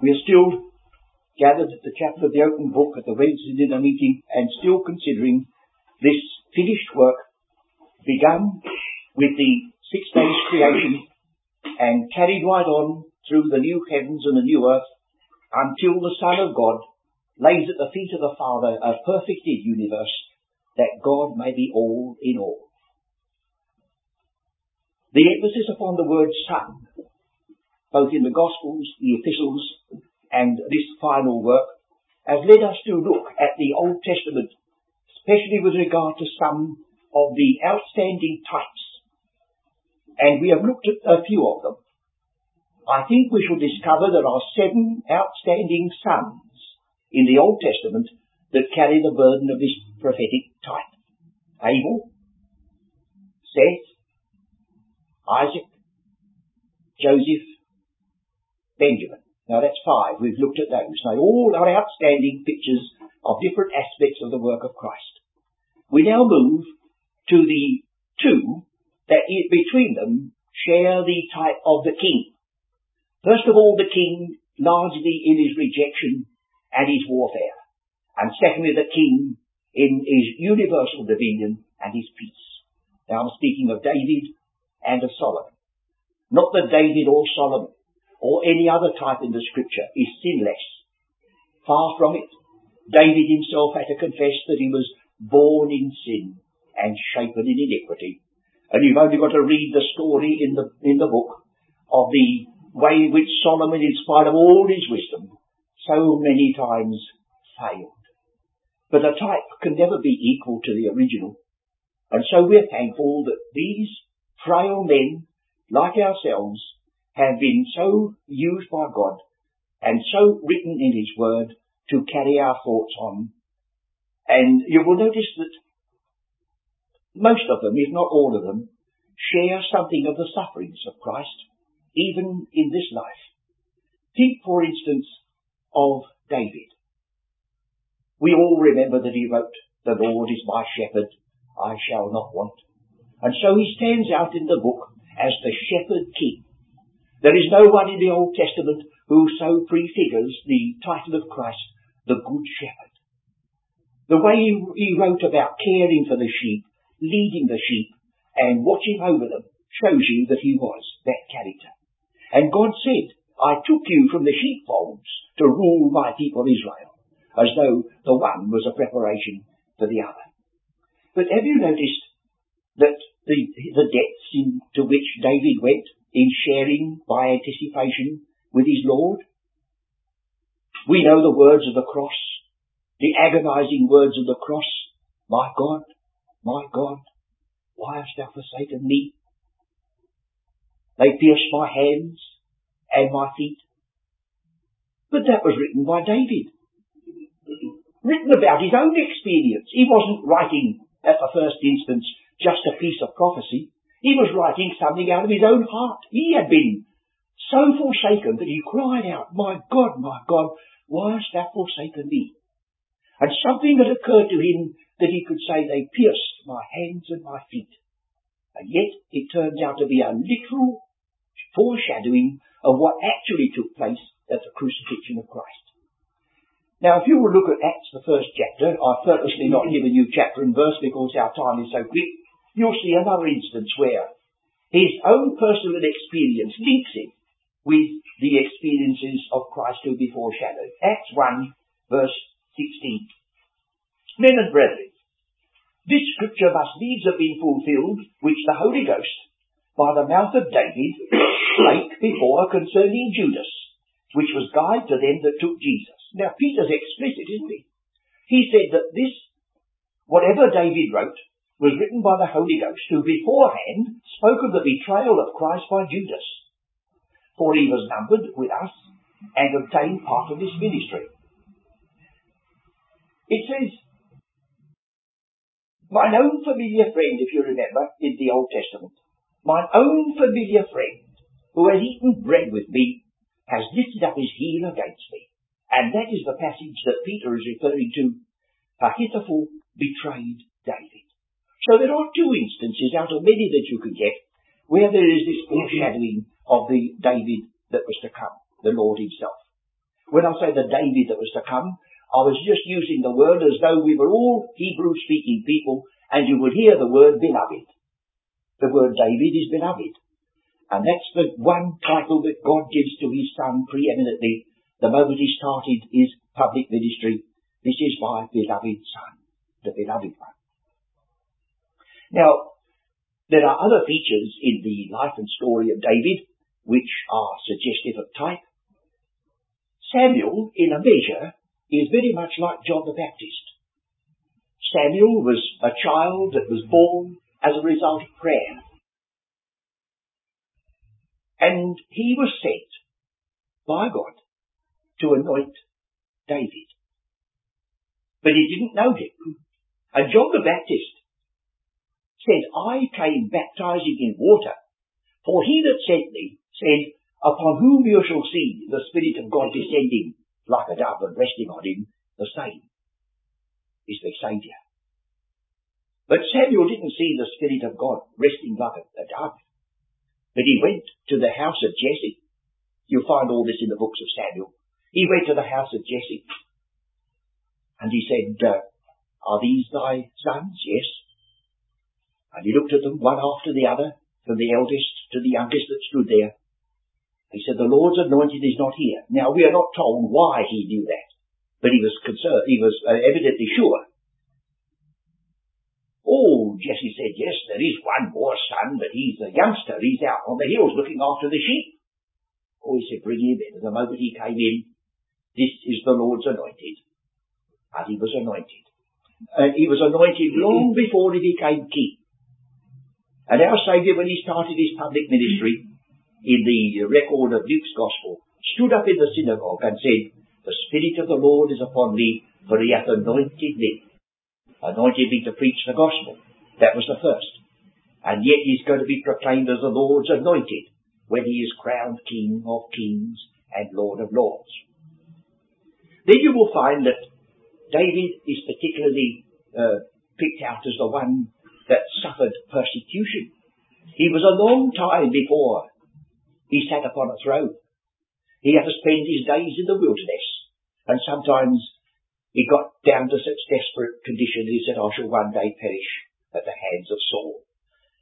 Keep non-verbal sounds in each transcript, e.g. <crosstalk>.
We are still gathered at the chapel of the open book at the Wednesday dinner meeting and still considering this finished work begun with the six days creation and carried right on through the new heavens and the new earth until the Son of God lays at the feet of the Father a perfected universe that God may be all in all. The emphasis upon the word Son, both in the Gospels, the Epistles, and this final work, has led us to look at the Old Testament, especially with regard to some of the outstanding types. And we have looked at a few of them. I think we shall discover there are seven outstanding sons in the Old Testament that carry the burden of this prophetic type. Abel, Seth, Isaac, Joseph, Benjamin. Now that's five. We've looked at those. They all are outstanding pictures of different aspects of the work of Christ. We now move to the two that between them share the type of the king. First of all, the king largely in his rejection and his warfare. And secondly, the king in his universal dominion and his peace. Now I'm speaking of David and of Solomon. Not that David or Solomon or any other type in the scripture is sinless. Far from it. David himself had to confess that he was born in sin and shapen in iniquity. And you've only got to read the story in the, in the book of the way in which Solomon, in spite of all his wisdom, so many times failed. But a type can never be equal to the original. And so we're thankful that these frail men, like ourselves, have been so used by God and so written in His Word to carry our thoughts on. And you will notice that most of them, if not all of them, share something of the sufferings of Christ, even in this life. Think, for instance, of David. We all remember that he wrote, The Lord is my shepherd, I shall not want. And so he stands out in the book as the shepherd king. There is no one in the Old Testament who so prefigures the title of Christ, the Good Shepherd. The way he wrote about caring for the sheep, leading the sheep, and watching over them shows you that he was that character. And God said, I took you from the sheepfolds to rule my people Israel, as though the one was a preparation for the other. But have you noticed that the, the depths into which David went in sharing by anticipation with his Lord. We know the words of the cross, the agonizing words of the cross. My God, my God, why hast thou forsaken me? They pierced my hands and my feet. But that was written by David. Written about his own experience. He wasn't writing at the first instance just a piece of prophecy. He was writing something out of his own heart. He had been so forsaken that he cried out, My God, my God, why hast thou forsaken me? And something had occurred to him that he could say, They pierced my hands and my feet. And yet it turns out to be a literal foreshadowing of what actually took place at the crucifixion of Christ. Now, if you will look at Acts, the first chapter, I've purposely not given you chapter and verse because our time is so quick you'll see another instance where his own personal experience links it with the experiences of Christ who be foreshadowed. Acts 1 verse 16. Men and brethren, this scripture must needs have been fulfilled, which the Holy Ghost, by the mouth of David, <coughs> spake before concerning Judas, which was guide to them that took Jesus. Now Peter's explicit, isn't he? He said that this, whatever David wrote, was written by the Holy Ghost, who beforehand spoke of the betrayal of Christ by Judas. For he was numbered with us and obtained part of this ministry. It says, Mine own familiar friend, if you remember, in the Old Testament, mine own familiar friend, who has eaten bread with me, has lifted up his heel against me. And that is the passage that Peter is referring to. Ahithophel betrayed David. So there are two instances out of many that you can get where there is this foreshadowing of the David that was to come, the Lord himself. When I say the David that was to come, I was just using the word as though we were all Hebrew speaking people and you would hear the word beloved. The word David is beloved. And that's the one title that God gives to his son preeminently the moment he started his public ministry. This is my beloved son, the beloved one. Now, there are other features in the life and story of David which are suggestive of type. Samuel, in a measure, is very much like John the Baptist. Samuel was a child that was born as a result of prayer. And he was sent by God to anoint David. But he didn't know him. And John the Baptist said, I came baptizing in water, for he that sent me said, Upon whom you shall see the Spirit of God descending like a dove and resting on him, the same is the Saviour. But Samuel didn't see the Spirit of God resting like a, dove. But he went to the house of Jesse. You'll find all this in the books of Samuel. He went to the house of Jesse. And he said, uh, Are these thy sons? Yes. And he looked at them one after the other, from the eldest to the youngest that stood there. He said, the Lord's anointed is not here. Now we are not told why he knew that, but he was concerned, he was uh, evidently sure. Oh, Jesse said, yes, there is one more son, but he's a youngster. He's out on the hills looking after the sheep. Oh, he said, bring him in. And the moment he came in, this is the Lord's anointed. And he was anointed. And he was anointed long before he became king. And our Saviour, when he started his public ministry, in the record of Luke's Gospel, stood up in the synagogue and said, The Spirit of the Lord is upon me, for he hath anointed me. Anointed me to preach the Gospel. That was the first. And yet he's going to be proclaimed as the Lord's anointed when he is crowned King of kings and Lord of lords. Then you will find that David is particularly uh, picked out as the one that suffered persecution. He was a long time before he sat upon a throne. He had to spend his days in the wilderness. And sometimes he got down to such desperate condition he said, I shall one day perish at the hands of Saul.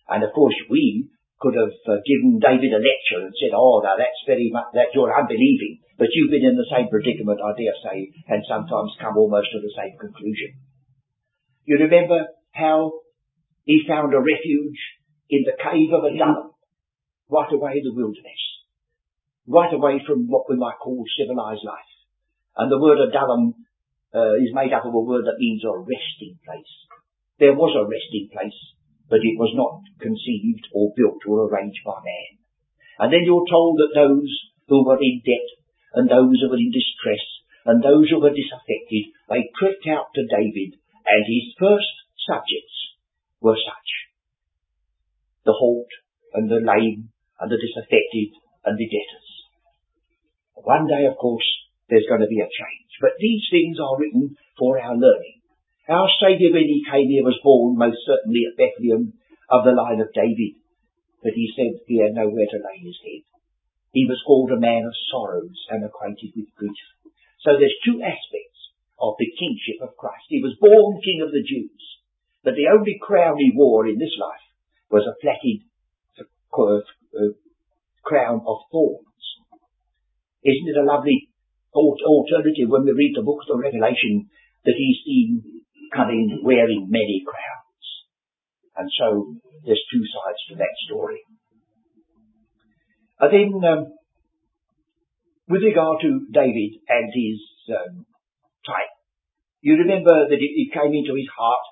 And of course we could have uh, given David a lecture and said, oh, now that's very much, that you're unbelieving. But you've been in the same predicament, I dare say, and sometimes come almost to the same conclusion. You remember how he found a refuge in the cave of a Adullam, right away in the wilderness, right away from what we might call civilized life. And the word Adullam uh, is made up of a word that means a resting place. There was a resting place, but it was not conceived or built or arranged by man. And then you're told that those who were in debt and those who were in distress and those who were disaffected, they crept out to David and his first subjects were such. The halt and the lame and the disaffected and the debtors. One day, of course, there's going to be a change. But these things are written for our learning. Our Saviour, when he came here, was born most certainly at Bethlehem of the line of David. But he said he had nowhere to lay his head. He was called a man of sorrows and acquainted with grief. So there's two aspects of the kingship of Christ. He was born King of the Jews that the only crown he wore in this life was a flatted uh, crown of thorns. Isn't it a lovely alternative when we read the books of Revelation that he's seen coming wearing many crowns? And so there's two sides to that story. And then, um, with regard to David and his um, type, you remember that it, it came into his heart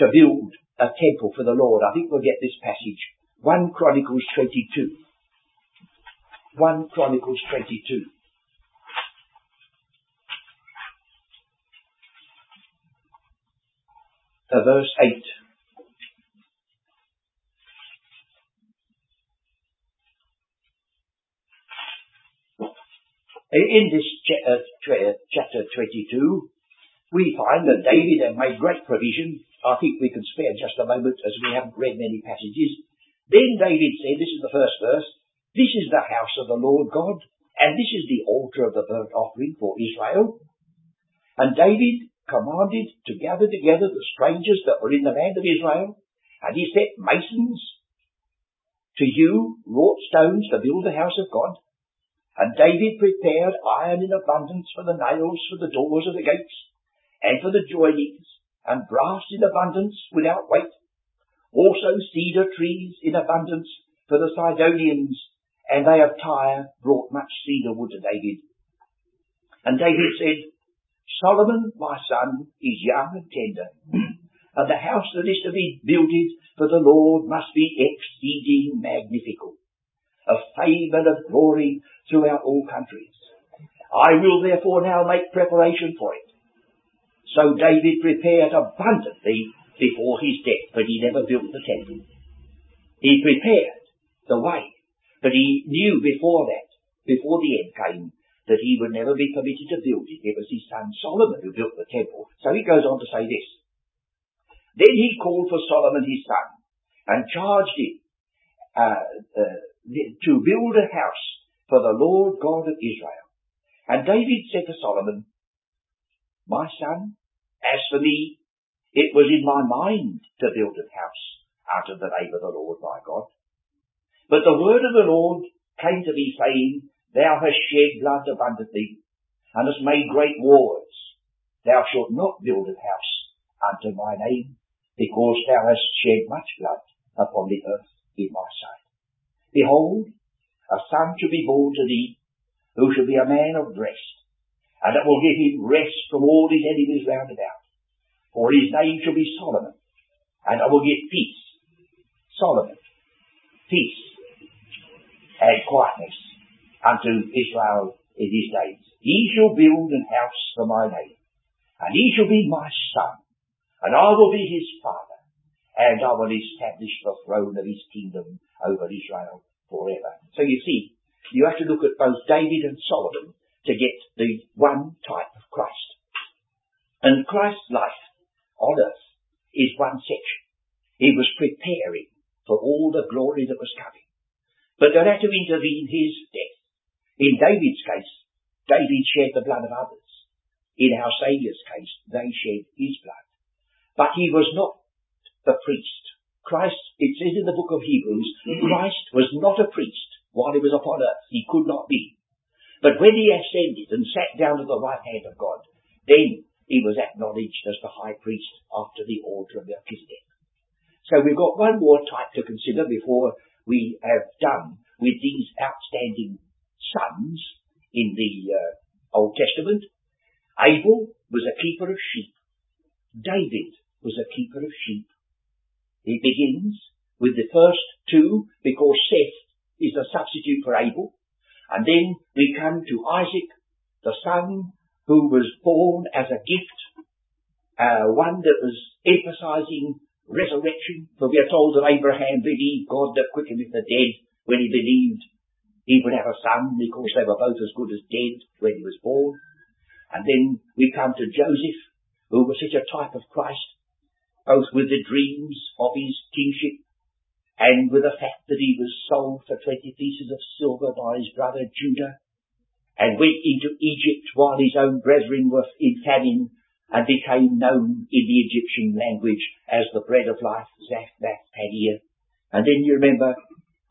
to build a temple for the Lord. I think we'll get this passage. 1 Chronicles 22. 1 Chronicles 22. Uh, verse 8. In this uh, chapter 22, we find that David had made great provision I think we can spare just a moment as we haven't read many passages. Then David said, this is the first verse, this is the house of the Lord God, And this is the altar of the burnt offering for Israel. And David commanded to gather together the strangers that were in the land of Israel. And he set masons to hew wrought stones to build the house of God. And David prepared iron in abundance for the nails for the doors of the gates and for the joinings and brass in abundance without weight. Also cedar trees in abundance for the Sidonians and they of Tyre brought much cedar wood to David. And David said, Solomon, my son, is young and tender, <clears throat> and the house that is to be builded for the Lord must be exceeding magnificent, of fame and of glory throughout all countries. I will therefore now make preparation for it. So David prepared abundantly before his death, but he never built the temple. He prepared the way but he knew before that, before the end came, that he would never be permitted to build it. It was his son Solomon who built the temple. So he goes on to say this. Then he called for Solomon his son and charged him uh, uh, to build a house for the Lord God of Israel. And David said to Solomon, My son, as for me, it was in my mind to build a house out of the name of the Lord my God. But the word of the Lord came to me saying, Thou hast shed blood abundantly, and hast made great wars. Thou shalt not build a house unto my name, because thou hast shed much blood upon the earth in my sight. Behold, a son shall be born to thee, who shall be a man of rest, and that will give him rest from all his enemies round about. For his name shall be Solomon, and I will give peace. Solomon, peace and quietness unto Israel in his days. He shall build an house for my name, and he shall be my son, and I will be his father, and I will establish the throne of his kingdom over Israel forever. So you see, you have to look at both David and Solomon to get the one type of Christ. And Christ's life on earth is one section. He was preparing for all the glory that was coming. But there had to intervene his death. In David's case, David shed the blood of others. In our Saviour's case, they shed his blood. But he was not the priest. Christ, it says in the book of Hebrews, <clears throat> Christ was not a priest while he was upon earth. He could not be. But when he ascended and sat down at the right hand of God, then he was acknowledged as the high priest after the order of Melchizedek. So we've got one more type to consider before we have done with these outstanding sons in the uh, Old Testament. Abel was a keeper of sheep. David was a keeper of sheep. He begins with the first two because Seth is a substitute for Abel. And then we come to Isaac, the son who was born as a gift, uh, one that was emphasizing resurrection. For we are told that Abraham believed God that quickeneth the dead when he believed he would have a son because they were both as good as dead when he was born. And then we come to Joseph, who was such a type of Christ, both with the dreams of his kingship and with the fact that he was sold for 20 pieces of silver by his brother Judah and went into Egypt while his own brethren were in famine and became known in the Egyptian language as the bread of life, Zaph Nath Paneah. And then you remember,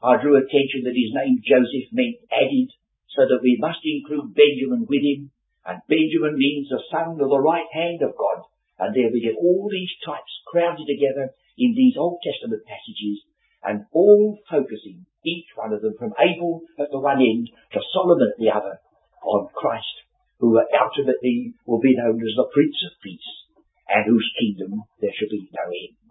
I drew attention that his name Joseph meant added, so that we must include Benjamin with him. And Benjamin means the son of the right hand of God. And there we get all these types crowded together in these Old Testament passages and all focusing, each one of them from Abel at the one end to Solomon at the other, on Christ who ultimately will be known as the Prince of Peace, and whose kingdom there shall be no end.